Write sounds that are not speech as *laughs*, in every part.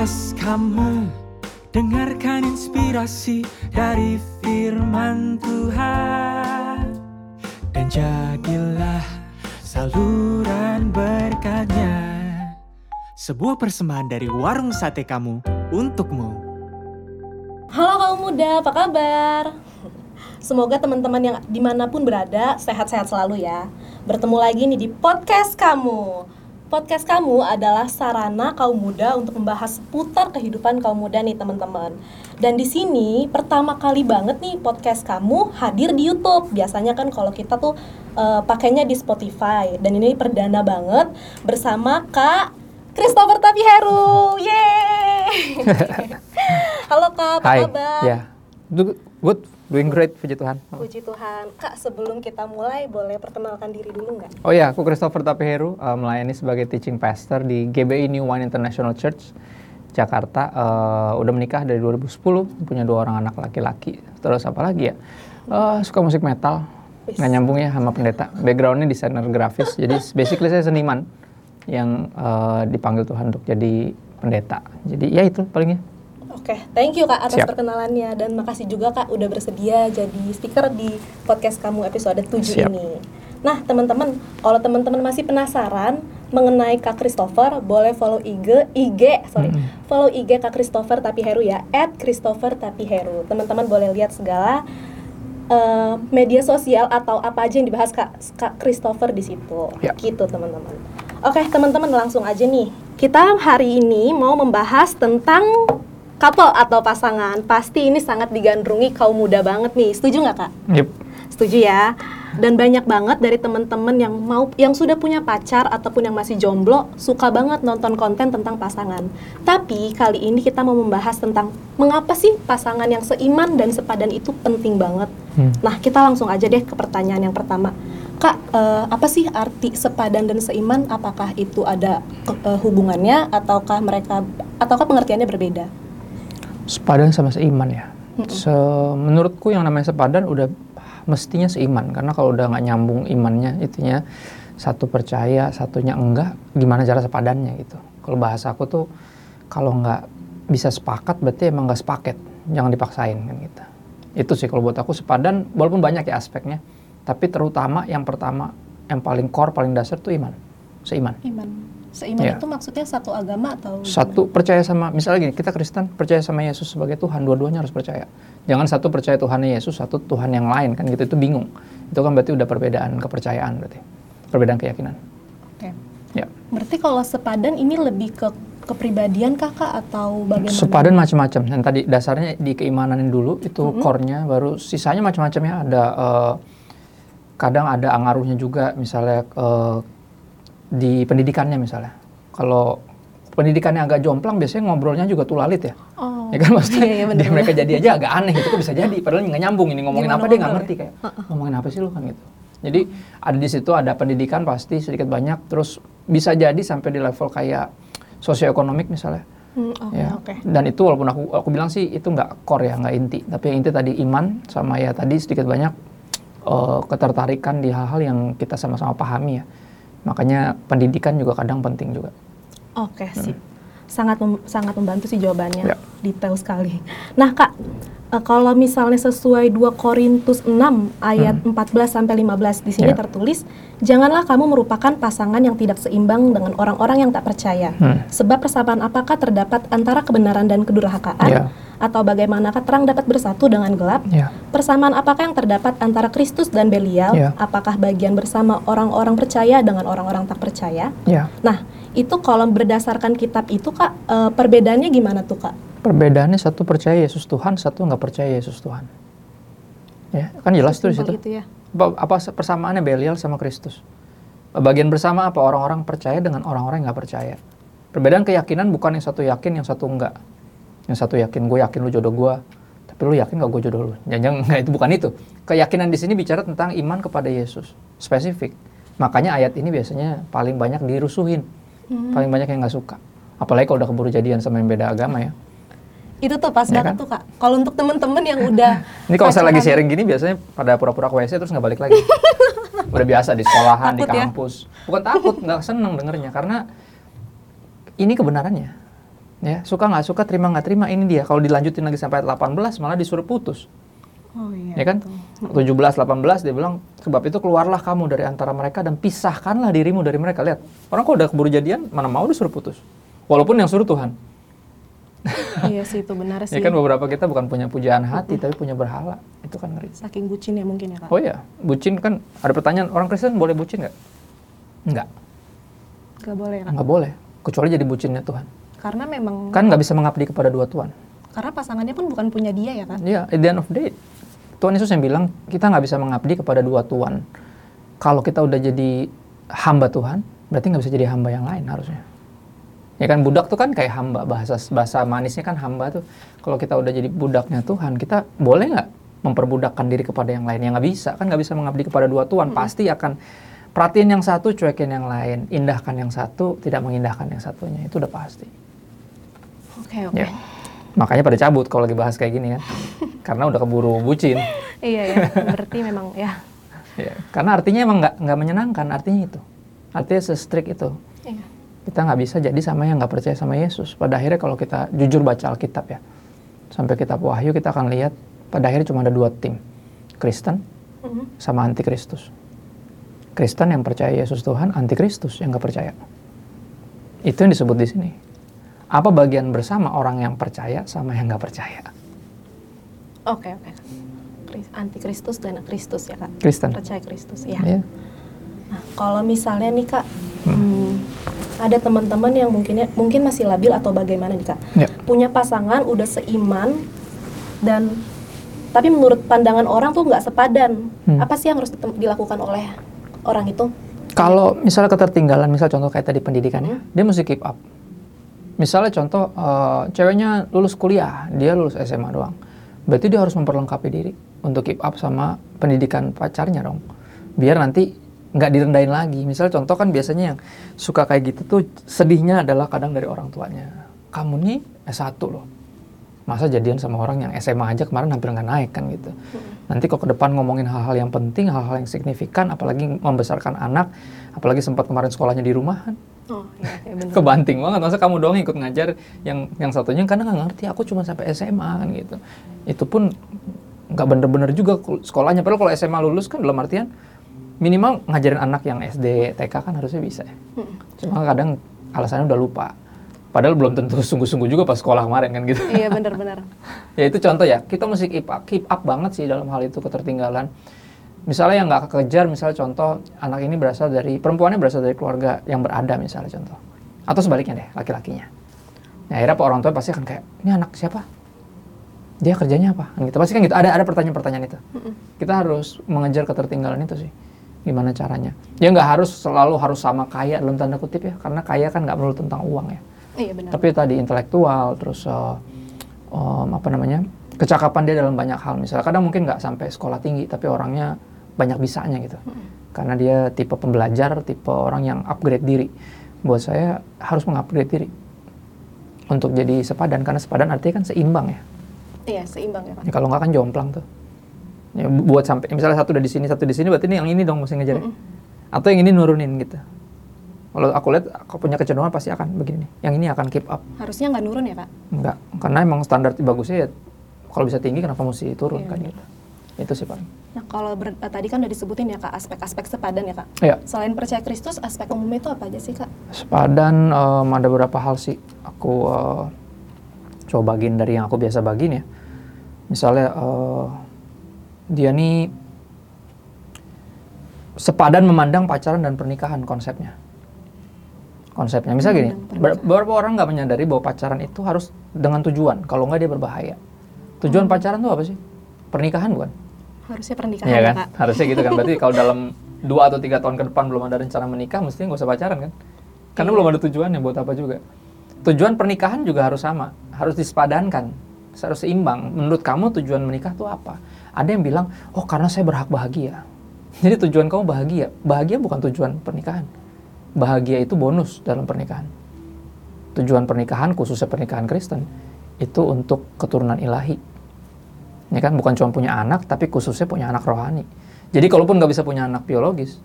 podcast kamu Dengarkan inspirasi dari firman Tuhan Dan jadilah saluran berkatnya Sebuah persembahan dari warung sate kamu untukmu Halo kaum muda, apa kabar? Semoga teman-teman yang di mana pun berada sehat-sehat selalu ya. Bertemu lagi nih di podcast kamu. Podcast kamu adalah sarana kaum muda untuk membahas seputar kehidupan kaum muda nih teman-teman. Dan di sini pertama kali banget nih podcast kamu hadir di YouTube. Biasanya kan kalau kita tuh uh, pakainya di Spotify dan ini perdana banget bersama Kak Christopher Tapiheru. Yeay! *laughs* Halo Kak, apa Hai. kabar? Ya. Do- Good. Doing great, puji Tuhan. Puji Tuhan. Kak, sebelum kita mulai boleh perkenalkan diri dulu nggak? Oh ya, aku Christopher Tapiheru, uh, melayani sebagai teaching pastor di GBI New Wine International Church Jakarta. Uh, udah menikah dari 2010, punya dua orang anak laki-laki. Terus apa lagi ya? Uh, suka musik metal. Nggak nyambung ya sama pendeta. Backgroundnya desainer grafis. jadi basically saya seniman yang uh, dipanggil Tuhan untuk jadi pendeta. Jadi ya itu palingnya. Oke, thank you Kak atas Siap. perkenalannya dan makasih juga Kak udah bersedia jadi speaker di podcast kamu episode 7 Siap. ini. Nah, teman-teman, kalau teman-teman masih penasaran mengenai Kak Christopher, boleh follow IG, IG, sorry, Mm-mm. follow IG Kak Christopher Tapiheru ya, at Christopher Tapiheru. Teman-teman boleh lihat segala eh, media sosial atau apa aja yang dibahas Kak, Kak Christopher di situ. Ya. Gitu, teman-teman. Oke, teman-teman langsung aja nih. Kita hari ini mau membahas tentang couple atau pasangan. Pasti ini sangat digandrungi kaum muda banget nih. Setuju nggak, Kak? Yep. Setuju ya. Dan banyak banget dari teman-teman yang mau yang sudah punya pacar ataupun yang masih jomblo suka banget nonton konten tentang pasangan. Tapi kali ini kita mau membahas tentang mengapa sih pasangan yang seiman dan sepadan itu penting banget. Hmm. Nah, kita langsung aja deh ke pertanyaan yang pertama. Kak, eh, apa sih arti sepadan dan seiman? Apakah itu ada eh, hubungannya ataukah mereka ataukah pengertiannya berbeda? Sepadan sama seiman ya. Se- menurutku yang namanya sepadan udah mestinya seiman karena kalau udah nggak nyambung imannya itunya satu percaya satunya enggak gimana cara sepadannya gitu. Kalau bahasa aku tuh kalau nggak bisa sepakat berarti emang nggak sepaket jangan dipaksain kan gitu. Itu sih kalau buat aku sepadan walaupun banyak ya aspeknya tapi terutama yang pertama yang paling core paling dasar tuh iman seiman. Iman. Seiman Ya. itu maksudnya satu agama atau Satu percaya sama misalnya gini, kita Kristen percaya sama Yesus sebagai Tuhan, dua-duanya harus percaya. Jangan satu percaya Tuhannya Yesus, satu Tuhan yang lain kan gitu itu bingung. Itu kan berarti udah perbedaan kepercayaan berarti. Perbedaan keyakinan. Oke. Ya. Berarti kalau sepadan ini lebih ke kepribadian kakak atau bagaimana? Sepadan macam-macam. Dan tadi dasarnya di keimanan dulu itu Mm-hmm. core-nya baru sisanya macam-macam ya. Ada eh, kadang ada angaruhnya juga misalnya eh, di pendidikannya misalnya. Kalau pendidikannya agak jomplang biasanya ngobrolnya juga tulalit ya. Oh. ya kan maksudnya Iya, iya, dia mereka jadi aja agak aneh itu kok bisa jadi padahal nggak nyambung ini ngomongin Gimana apa dia nggak ngerti ya? kayak ngomongin apa sih lu kan gitu jadi ada di situ ada pendidikan pasti sedikit banyak terus bisa jadi sampai di level kayak sosioekonomik misalnya Hmm, oke, ya oke. dan itu walaupun aku aku bilang sih itu nggak core ya nggak inti tapi yang inti tadi iman sama ya tadi sedikit banyak eh, ketertarikan di hal-hal yang kita sama-sama pahami ya makanya pendidikan juga kadang penting juga Oke, sip. Sangat mem- sangat membantu sih jawabannya. Ya. Detail sekali. Nah, Kak, eh, kalau misalnya sesuai 2 Korintus 6 ayat 14 sampai 15 di sini Hmm. Ya. tertulis, janganlah kamu merupakan pasangan yang tidak seimbang dengan orang-orang yang tak percaya. Hmm. Sebab persamaan apakah terdapat antara kebenaran dan kedurhakaan? Ya. Atau bagaimanakah terang dapat bersatu dengan gelap? ya Persamaan apakah yang terdapat antara Kristus dan Belial? Ya. Apakah bagian bersama orang-orang percaya dengan orang-orang tak percaya? ya Nah, itu kalau berdasarkan kitab itu kak, eh, perbedaannya gimana tuh kak? Perbedaannya satu percaya Yesus Tuhan, satu nggak percaya Yesus Tuhan. Ya, kan jelas tuh di situ. Gitu ya. Apa, apa persamaannya Belial sama Kristus? Bagian bersama apa orang-orang percaya dengan orang-orang yang nggak percaya. Perbedaan keyakinan bukan yang satu yakin, yang satu enggak. Yang satu yakin, gue yakin lu jodoh gue, tapi lu yakin gak gue jodoh lu? Jangan, nggak itu bukan itu. Keyakinan di sini bicara tentang iman kepada Yesus, spesifik. Makanya ayat ini biasanya paling banyak dirusuhin, Hmm. paling banyak yang nggak suka. Apalagi kalau udah keburu jadian sama yang beda agama ya. Itu tuh pas Ya banget kan? tuh kak. Kalau untuk temen-temen yang udah *laughs* Ini kalau saya lagi sharing gini biasanya pada pura-pura ke WC terus nggak balik lagi. *laughs* Udah biasa di sekolahan, di Takut ya? kampus. Bukan takut, nggak seneng dengernya karena ini kebenarannya. Ya, suka nggak suka, terima nggak terima, ini dia. Kalau dilanjutin lagi sampai ayat 18 malah disuruh putus. Oh iya. ya kan? 17 18 dia bilang sebab itu keluarlah kamu dari antara mereka dan pisahkanlah dirimu dari mereka. Lihat, orang kok udah keburu jadian mana mau disuruh putus. Walaupun yang suruh Tuhan. iya sih itu benar *laughs* sih. Ya kan beberapa kita bukan punya pujaan hati tapi punya berhala. Itu kan ngeri. Saking bucin ya mungkin ya kak. Oh iya, bucin kan ada pertanyaan orang Kristen boleh bucin nggak? Nggak, Gak boleh ya kak. nggak boleh. Kecuali jadi bucinnya Tuhan. Karena memang Kan nggak bisa mengabdi kepada dua Tuhan. karena pasangannya pun bukan punya dia ya kan. Iya, at the end of the day, Tuhan Yesus yang bilang kita nggak bisa mengabdi kepada dua Tuhan. Kalau kita udah jadi hamba Tuhan, berarti nggak bisa jadi hamba yang lain harusnya. Ya kan budak tuh kan kayak hamba bahasa bahasa manisnya kan hamba tuh. Kalau kita udah jadi budaknya Tuhan, kita boleh nggak memperbudakkan diri kepada yang lain? Ya nggak bisa, kan nggak bisa mengabdi kepada dua Tuhan. Pasti akan perhatiin yang satu, cuekin yang lain, indahkan yang satu, tidak mengindahkan yang satunya. Itu udah pasti. Oke oke. Ya. Makanya pada cabut kalau lagi bahas kayak gini kan. *laughs* Karena udah keburu bucin. Iya ya. Berarti memang ya. *laughs* Ya, karena artinya emang nggak nggak menyenangkan artinya itu. Artinya se-strict itu. Iya. Kita nggak bisa jadi sama yang nggak percaya sama Yesus. Pada akhirnya kalau kita jujur baca Alkitab ya, sampai kitab Wahyu kita akan lihat pada akhirnya cuma ada dua tim, Kristen Mhm. sama antikristus. Kristen yang percaya Yesus Tuhan, antikristus yang nggak percaya. Itu yang disebut di sini. Apa bagian bersama orang yang percaya sama yang nggak percaya? Oke oke. Kris- Antikristus dan Kristus ya kak. Kristen. Percaya Kristus ya. Ya. Nah, kalau misalnya nih kak, hmm, ada teman-teman yang mungkin mungkin masih labil atau bagaimana nih kak, Ya. punya pasangan udah seiman dan tapi menurut pandangan orang tuh nggak sepadan. Hmm. Apa sih yang harus dilakukan oleh orang itu? Kalau misalnya ketertinggalan, misal contoh kayak tadi pendidikannya, dia mesti keep up. Misalnya contoh, eh, ceweknya lulus kuliah, dia lulus SMA doang. Berarti dia harus memperlengkapi diri untuk keep up sama pendidikan pacarnya dong. Biar nanti nggak direndahin lagi. Misalnya contoh kan biasanya yang suka kayak gitu tuh sedihnya adalah kadang dari orang tuanya. Kamu nih S1 loh. Masa jadian sama orang yang SMA aja kemarin hampir nggak naik kan gitu. Nanti kok ke depan ngomongin hal-hal yang penting, hal-hal yang signifikan, apalagi membesarkan anak, apalagi sempat kemarin sekolahnya di rumahan Oh iya, iya *laughs* kebanting banget. Masa kamu doang ikut ngajar yang yang satunya? Kadang nggak ngerti. Aku cuma sampai SMA kan gitu. Itu pun nggak bener-bener juga sekolahnya. Padahal kalau SMA lulus kan dalam artian minimal ngajarin anak yang SD TK kan harusnya bisa ya. Hmm. cuma kadang alasannya udah lupa padahal belum tentu sungguh-sungguh juga pas sekolah kemarin kan gitu. Iya benar-benar. *laughs* ya itu contoh ya. Kita mesti keep up, keep up banget sih dalam hal itu ketertinggalan. Misalnya yang nggak kekejar misalnya contoh anak ini berasal dari perempuannya berasal dari keluarga yang berada misalnya contoh. Atau sebaliknya deh laki-lakinya. Nah akhirnya orang tua pasti akan kayak ini anak siapa? Dia kerjanya apa? Kan gitu. Pasti kan gitu. Ada ada pertanyaan-pertanyaan itu. Kita harus mengejar ketertinggalan itu sih. Gimana caranya? Ya nggak harus selalu harus sama kaya dalam tanda kutip ya. Karena kaya kan nggak melulu tentang uang ya Iya benar. tapi tadi intelektual terus eh, em, apa namanya kecakapan dia dalam banyak hal. Misalnya kadang mungkin nggak sampai sekolah tinggi tapi orangnya banyak bisanya gitu. Karena dia tipe pembelajar tipe orang yang upgrade diri. Buat saya harus mengupgrade diri. Untuk jadi sepadan karena sepadan artinya kan seimbang ya. Iya seimbang ya. Ya, kalau nggak kan jomplang tuh. Ya, bu- buat sampai misalnya satu udah di sini satu di sini berarti ini yang ini dong mesti ngejar atau yang ini nurunin gitu kalau aku lihat aku punya kecenderungan pasti akan begini nih. yang ini akan keep up Harusnya nggak nurun ya kak. Enggak, karena emang standar bagusnya ya kalau bisa tinggi kenapa mesti turun Iya, kan gitu. Itu sih paling. Nah kalau ber- eh, tadi kan udah disebutin ya kak aspek-aspek sepadan ya kak. Iya, Selain percaya Kristus, aspek umumnya itu apa aja sih kak? sepadan em, ada beberapa hal sih aku eh, coba bagiin dari yang aku biasa bagiin ya. Misalnya eh, dia nih sepadan memandang pacaran dan pernikahan konsepnya. Konsepnya, misal gini, ber- beberapa orang nggak menyadari bahwa pacaran itu harus dengan tujuan, kalau nggak dia berbahaya. Tujuan pacaran itu apa sih? Pernikahan bukan? Harusnya pernikahan Iya ya kan? kak. Harusnya gitu kan. Berarti kalau dalam *laughs* dua atau tiga tahun ke depan belum ada rencana menikah, mestinya nggak usah pacaran kan? Karena Iya. belum ada tujuannya buat apa juga. Tujuan pernikahan juga harus sama, harus disepadankan, harus seimbang. Menurut kamu tujuan menikah itu apa? Ada yang bilang, oh karena saya berhak bahagia. Jadi tujuan kamu bahagia. Bahagia bukan tujuan pernikahan. Bahagia itu bonus dalam pernikahan. Tujuan pernikahan, khususnya pernikahan Kristen, itu untuk keturunan ilahi. Ya kan bukan cuma punya anak, tapi khususnya punya anak rohani. Jadi kalaupun nggak bisa punya anak biologis,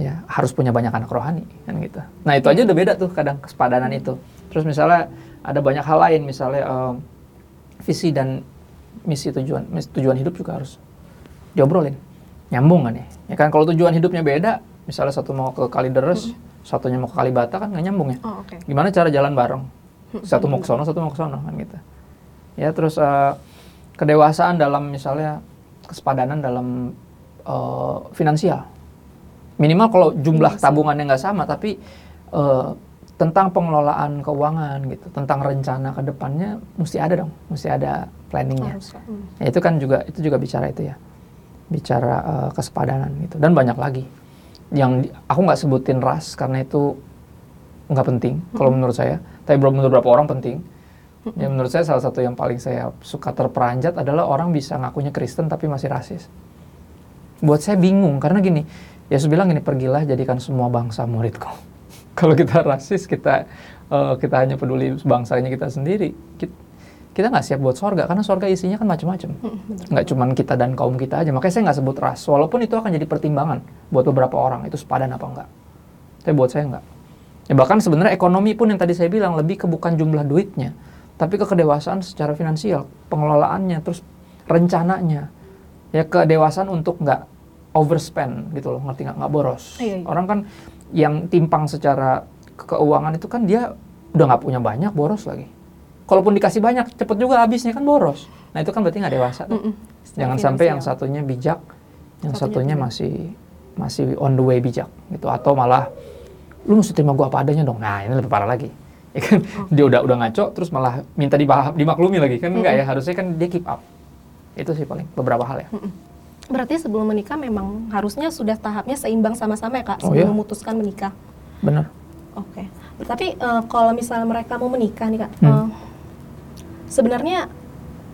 ya harus punya banyak anak rohani kan gitu. Nah itu aja udah beda tuh kadang kesepadanan itu. Terus misalnya ada banyak hal lain misalnya eh, visi dan misi tujuan mis- tujuan hidup juga harus diobrolin nyambung kan ya ya kan kalau tujuan hidupnya beda misalnya satu mau ke Kalideres satunya mau ke Kalibata kan nggak nyambung ya? Oh, oke. gimana cara jalan bareng? Satu mau ke sono satu mau ke sono kan gitu. Ya terus eh, kedewasaan dalam misalnya kesepadanan dalam eh, finansial. Minimal kalau jumlah tabungannya nggak sama tapi eh, tentang pengelolaan keuangan gitu tentang rencana ke depannya mesti ada dong mesti ada planningnya. Hmm. Ya, itu kan juga itu juga bicara itu ya. Bicara eh, kesepadanan gitu. Dan banyak lagi yang aku nggak sebutin ras karena itu nggak penting kalau menurut saya. Tapi menurut beberapa orang penting. Ya menurut saya salah satu yang paling saya suka terperanjat adalah orang bisa ngakunya Kristen tapi masih rasis. Buat saya bingung karena gini Yesus bilang gini pergilah jadikan semua bangsa muridku. *laughs* Kalau kita rasis kita eh, kita hanya peduli bangsanya kita sendiri. Kita, kita nggak siap buat sorga karena sorga isinya kan macam-macam nggak cuman kita dan kaum kita aja. Makanya saya nggak sebut ras. Walaupun itu akan jadi pertimbangan buat beberapa orang itu sepadan apa enggak tapi buat saya enggak ya bahkan sebenarnya ekonomi pun yang tadi saya bilang lebih ke bukan jumlah duitnya tapi ke kedewasaan secara finansial pengelolaannya terus rencananya. Ya kedewasaan untuk nggak overspend gitu loh ngerti nggak? Nggak boros. Iya, iya. orang kan yang timpang secara ke- keuangan itu kan dia udah nggak punya banyak boros lagi kalaupun dikasih banyak cepet juga habisnya kan boros nah itu kan berarti nggak dewasa tuh. Mm-mm. Secara jangan sampai yang finansial. satunya bijak yang Satunya satunya masih masih on the way bijak gitu atau malah lu mesti terima gua apa adanya dong nah ini lebih parah lagi *laughs* ya kan dia udah udah ngaco terus malah minta dimaklumi lagi kan enggak ya harusnya kan dia keep up itu sih paling beberapa hal ya Berarti sebelum menikah memang harusnya sudah tahapnya seimbang sama-sama ya kak Oh, sebelum iya. memutuskan menikah. bener Oke. Tapi eh, kalau misalnya mereka mau menikah nih kak, Hmm. eh, sebenarnya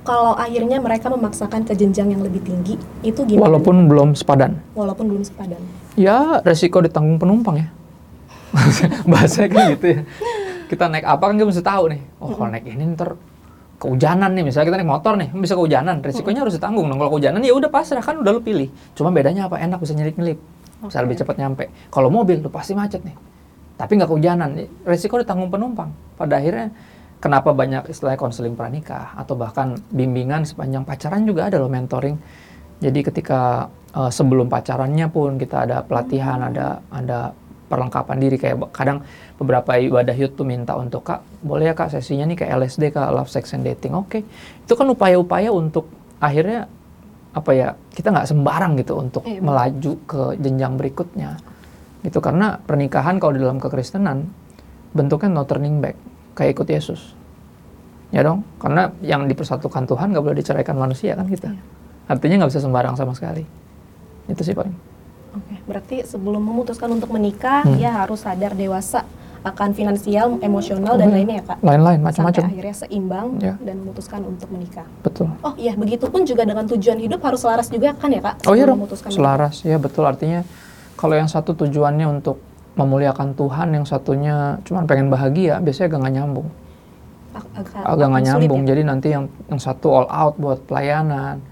kalau akhirnya mereka memaksakan ke jenjang yang lebih tinggi, itu gimana? walaupun belum sepadan. Walaupun belum sepadan. ya resiko ditanggung penumpang ya. *laughs* Bahasanya kan gitu ya. Kita naik apa kan kita mesti tahu nih. Oh kalau naik ini ntar kehujanan nih. Misalnya kita naik motor nih bisa kehujanan. Resikonya harus ditanggung dong. Kalau kehujanan ya udah pasrah. Kan udah lu pilih. Cuma bedanya apa? Enak bisa nyelip nyelip bisa Oke. lebih cepat nyampe. Kalau mobil lu pasti macet nih. Tapi nggak kehujanan. Resiko ditanggung penumpang. Pada akhirnya kenapa banyak istilah konseling pranikah atau bahkan bimbingan sepanjang pacaran juga ada loh mentoring. Jadi ketika eh, sebelum pacarannya pun kita ada pelatihan, ada ada perlengkapan diri kayak kadang beberapa ibadah youth tuh minta untuk kak boleh ya kak sesinya nih kayak LSD kak love sex and dating. Oke. Itu kan upaya-upaya untuk akhirnya apa ya kita nggak sembarang gitu untuk Iya, melaju ke jenjang berikutnya. Gitu karena pernikahan kalau di dalam kekristenan bentuknya no turning back kayak ikut Yesus ya dong karena yang dipersatukan Tuhan nggak boleh diceraikan manusia kan kita Iya. artinya nggak bisa sembarang sama sekali itu sih paling Oke. Berarti sebelum memutuskan untuk menikah, Hmm. dia harus sadar dewasa akan finansial, emosional dan Oh, iya. lainnya ya kak. lain-lain Sampai macam-macam akhirnya seimbang Ya. dan memutuskan untuk menikah. betul Oh iya, begitupun juga dengan tujuan hidup harus selaras juga kan ya kak? oh iya dong selaras ya betul artinya kalau yang satu tujuannya untuk memuliakan Tuhan yang satunya cuma pengen bahagia biasanya agak nggak nyambung. Agak, agak nggak nyambung. ya? jadi nanti yang yang satu all out buat pelayanan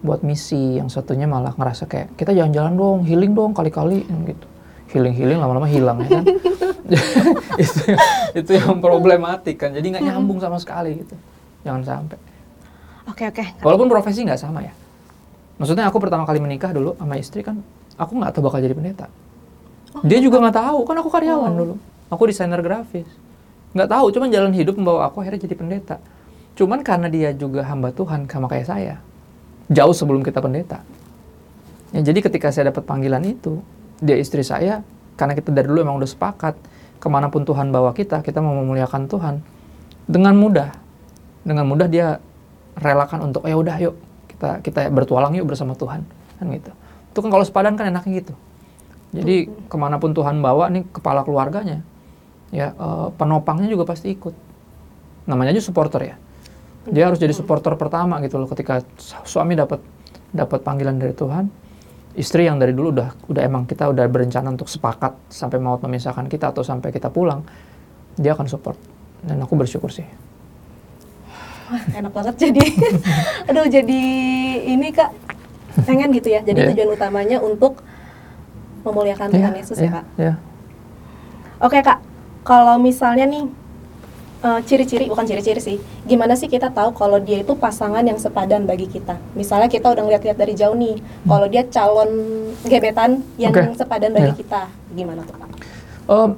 buat misi yang satunya malah ngerasa kayak kita jalan-jalan dong healing dong kali-kali gitu. Healing healing lama-lama hilang ya kan? *laughs* Itu itu yang problematik kan. Jadi nggak nyambung sama sekali gitu. Jangan sampai. Oke oke. walaupun profesi nggak sama ya. Maksudnya aku pertama kali menikah dulu sama istri kan aku nggak tahu bakal jadi pendeta dia juga nggak tahu. Kan aku karyawan Oh. dulu. Aku desainer grafis. Nggak tahu cuman jalan hidup membawa aku akhirnya jadi pendeta. Cuman karena dia juga hamba Tuhan sama kayak saya. Jauh sebelum kita pendeta. Ya jadi ketika saya dapat panggilan itu dia istri saya karena kita dari dulu emang udah sepakat ke mana pun Tuhan bawa kita kita mau memuliakan Tuhan. Dengan mudah. Dengan mudah dia relakan untuk ya udah yuk. Kita kita bertualang yuk bersama Tuhan. Kan gitu. Itu kan kalau sepadan kan enaknya gitu jadi ke mana pun Tuhan bawa nih kepala keluarganya ya eh, penopangnya juga pasti ikut. Namanya aja supporter ya. Dia harus jadi supporter pertama gitu loh ketika su- suami dapat dapat panggilan dari Tuhan. Istri yang dari dulu udah udah emang kita udah berencana untuk sepakat sampai maut memisahkan kita atau sampai kita pulang dia akan support. Dan aku bersyukur sih. Wah, enak banget jadi. *laughs* Aduh jadi ini kak pengen gitu ya. Jadi Iya. tujuan utamanya untuk memuliakan Tuhan Iya, Yesus iya, ya kak. iya. Oke kak, kalau misalnya nih eh, ciri-ciri bukan ciri-ciri sih. Gimana sih kita tahu kalau dia itu pasangan yang sepadan bagi kita? Misalnya kita udah ngeliat-liat dari jauh nih, kalau dia calon gebetan yang Oke. sepadan bagi Iya. kita, gimana tuh Pak? Em,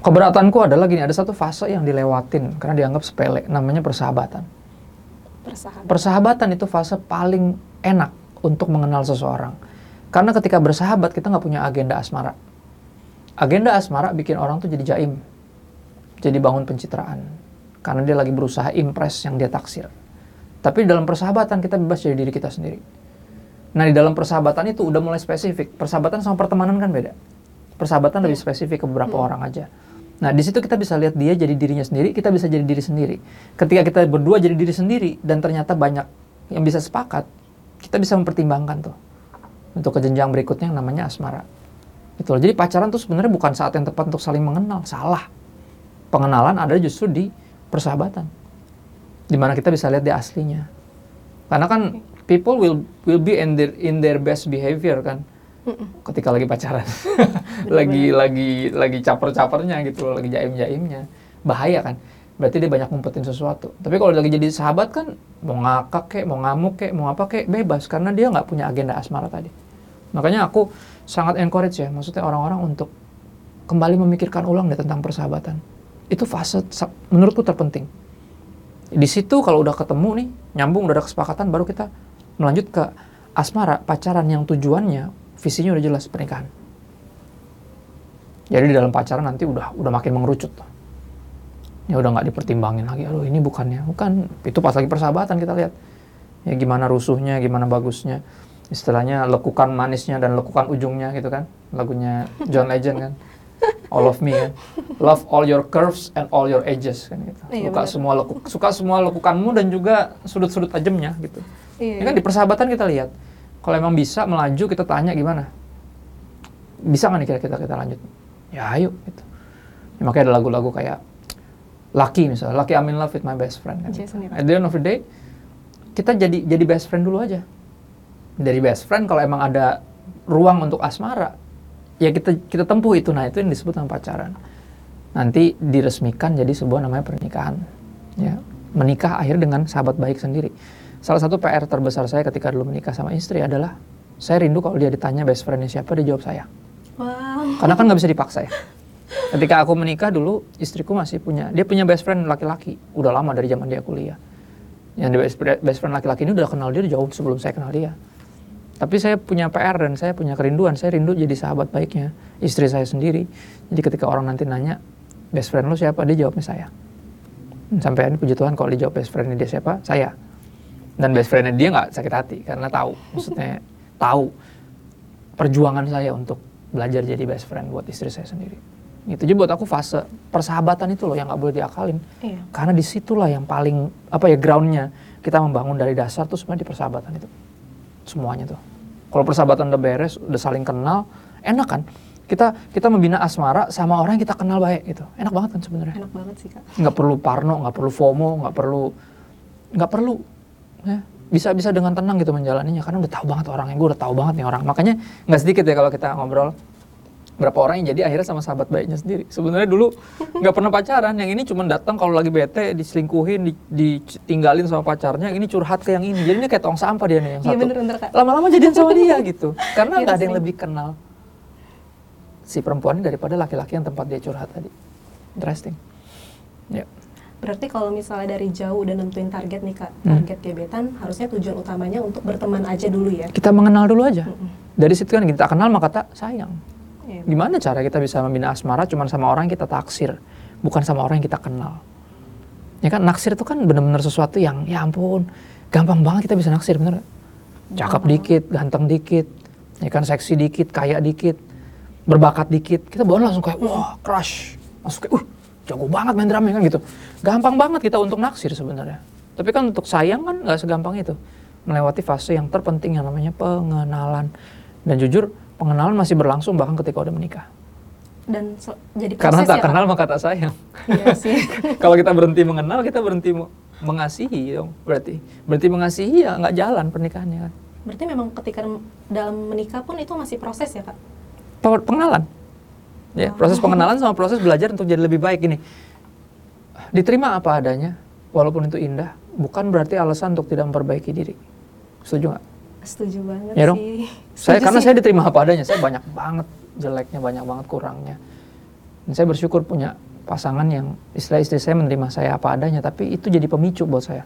keberatanku adalah gini, ada satu fase yang dilewatin karena dianggap sepele, namanya persahabatan. Persahabatan. Persahabatan itu fase paling enak untuk mengenal seseorang. Karena ketika bersahabat kita nggak punya agenda asmara. Agenda asmara bikin orang tuh jadi jaim, jadi bangun pencitraan. Karena dia lagi berusaha impress yang dia taksir. Tapi dalam persahabatan kita bebas jadi diri kita sendiri. Nah di dalam persahabatan itu udah mulai spesifik. Persahabatan sama pertemanan kan beda. Persahabatan lebih spesifik ke beberapa orang aja. Nah di situ kita bisa lihat dia jadi dirinya sendiri, kita bisa jadi diri sendiri. Ketika kita berdua jadi diri sendiri dan ternyata banyak yang bisa sepakat, kita bisa mempertimbangkan tuh untuk ke jenjang berikutnya yang namanya asmara. Itu loh. Jadi pacaran tuh sebenarnya bukan saat yang tepat untuk saling mengenal, salah. Pengenalan ada justru di persahabatan. Di mana kita bisa lihat dia aslinya. Karena kan people will will be in their in their best behavior kan ketika lagi pacaran. *laughs* lagi lagi lagi caper-capernya gitu lagi jaim-jaimnya. Bahaya kan? Berarti dia banyak ngumpetin sesuatu. Tapi kalau lagi jadi sahabat kan mau ngakak kek, mau ngamuk kek, mau apa kek, bebas karena dia nggak punya agenda asmara tadi. Makanya aku sangat encourage ya, maksudnya orang-orang untuk kembali memikirkan ulang deh tentang persahabatan. Itu fase menurutku terpenting. Di situ kalau udah ketemu nih, nyambung udah ada kesepakatan baru kita melanjut ke asmara, pacaran yang tujuannya visinya udah jelas pernikahan. Jadi di dalam pacaran nanti udah udah makin mengerucut tuh. Ya udah nggak dipertimbangin lagi. Aduh ini bukannya, bukan itu pas lagi persahabatan kita lihat. Ya gimana rusuhnya, gimana bagusnya. Istilahnya lekukan manisnya dan lekukan ujungnya gitu kan. Lagunya John Legend kan. All of me kan. Love all your curves and all your edges kan gitu. Iya, suka benar. semua leku, suka semua lekukanmu dan juga sudut-sudut tajamnya gitu. Iya. Ya kan di persahabatan kita lihat. Kalau emang bisa melaju kita tanya gimana? Bisa nggak nih kira-kira kita lanjut? Ya ayo gitu. Ya, makanya ada lagu-lagu kayak Lucky misalnya, Lucky I'm in love with my best friend. Kan, Jason. Mraz. At the end of the day, kita jadi jadi best friend dulu aja. Dari best friend kalau emang ada ruang untuk asmara, ya kita kita tempuh itu. Nah itu yang disebut nama pacaran. Nanti diresmikan jadi sebuah namanya pernikahan. Ya, menikah akhir dengan sahabat baik sendiri. Salah satu PR terbesar saya ketika dulu menikah sama istri adalah saya rindu kalau dia ditanya best friendnya siapa dia jawab saya. Wow. Karena kan nggak bisa dipaksa ya. *laughs* Ketika aku menikah dulu, istriku masih punya, dia punya best friend laki-laki. Udah lama dari zaman dia kuliah. Yang best, best friend laki-laki ini udah kenal dia jauh sebelum saya kenal dia. Tapi saya punya PR dan saya punya kerinduan. Saya rindu jadi sahabat baiknya istri saya sendiri. Jadi ketika orang nanti nanya, best friend lu siapa? Dia jawabnya saya. Sampai ini puji Tuhan kalau dijawab best friendnya dia siapa? Saya. Dan best friendnya dia nggak sakit hati karena tahu. Maksudnya tahu perjuangan saya untuk belajar jadi best friend buat istri saya sendiri. Itu jadi buat aku fase persahabatan itu loh yang nggak boleh diakalin. Iya. Karena di situlah yang paling apa ya groundnya kita membangun dari dasar tuh sebenarnya di persahabatan itu semuanya tuh. Kalau persahabatan udah beres, udah saling kenal, enak kan? Kita kita membina asmara sama orang yang kita kenal baik gitu. Enak banget kan sebenarnya. Enak banget sih kak. Nggak perlu parno, nggak perlu FOMO, nggak perlu nggak perlu ya bisa bisa dengan tenang gitu menjalaninya karena udah tahu banget orangnya gue udah tahu banget nih orang makanya nggak sedikit ya kalau kita ngobrol berapa orang yang jadi akhirnya sama sahabat baiknya sendiri. Sebenarnya dulu nggak pernah pacaran. Yang ini cuma datang kalau lagi bete diselingkuhin di- ditinggalin sama pacarnya yang ini curhat ke yang ini. Jadinya kayak tong sampah dia nih yang Iya satu. lama-lama jadian sama dia *laughs* gitu. Karena Iya, nggak ada yang lebih kenal si perempuan ini daripada laki-laki yang tempat dia curhat tadi. Interesting. Ya. Berarti kalau misalnya dari jauh udah nentuin target nih kak, Hmm. target gebetan, harusnya tujuan utamanya untuk berteman aja dulu ya. kita mengenal dulu aja. Mm-mm. dari situ kan kita kenal maka tak sayang. Gimana cara kita bisa membina asmara cuma sama orang yang kita taksir bukan sama orang yang kita kenal? Ya kan naksir itu kan benar-benar sesuatu yang ya ampun gampang banget kita bisa naksir bener nggak? cakep dikit ganteng dikit ya kan seksi dikit kaya dikit berbakat dikit. Kita bawa langsung kayak wah crush. Langsung kayak uh jago banget main drum ya kan gitu. Gampang banget kita untuk naksir sebenarnya. Tapi kan untuk sayang kan nggak segampang itu. Melewati fase yang terpenting yang namanya pengenalan. Dan jujur pengenalan masih berlangsung bahkan ketika udah menikah Dan se- jadi karena tak ya, kenal maka tak sayang Iya sih. *laughs* kalau kita berhenti mengenal kita berhenti me- mengasihi dong berarti berhenti mengasihi ya nggak jalan pernikahannya kan Berarti memang ketika dalam menikah pun itu masih proses ya kak? Pe- pengenalan ya Oh. proses pengenalan sama proses belajar untuk jadi lebih baik ini diterima apa adanya, walaupun itu indah, bukan berarti alasan untuk tidak memperbaiki diri. Setuju nggak? Setuju banget Ya dong. sih. Saya Setuju karena sih. saya diterima apa adanya, saya banyak banget jeleknya, banyak banget kurangnya. Dan saya bersyukur punya pasangan yang istilah istri saya menerima saya apa adanya, tapi itu jadi pemicu buat saya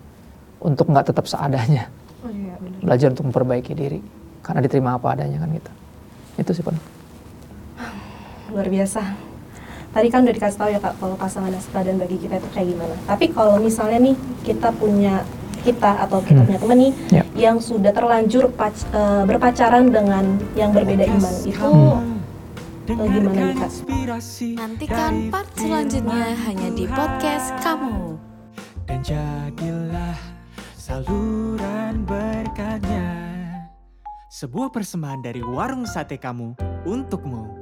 untuk nggak tetap seadanya, Oh iya benar. belajar untuk memperbaiki diri karena diterima apa adanya kan gitu. Itu sih Pan. Luar biasa. Tadi kan udah dikasih tahu ya kak kalau pasangan sepadan bagi kita itu kayak gimana. Tapi kalau misalnya nih kita punya kita atau kita Hmm. punya temen nih Ya. yang sudah terlanjur pac- eh, berpacaran dengan yang berbeda iman itu Hmm. eh, gimana nih kak? Nantikan part selanjutnya hanya di podcast kamu. Dan jadilah saluran berkatnya Sebuah persembahan dari warung sate kamu untukmu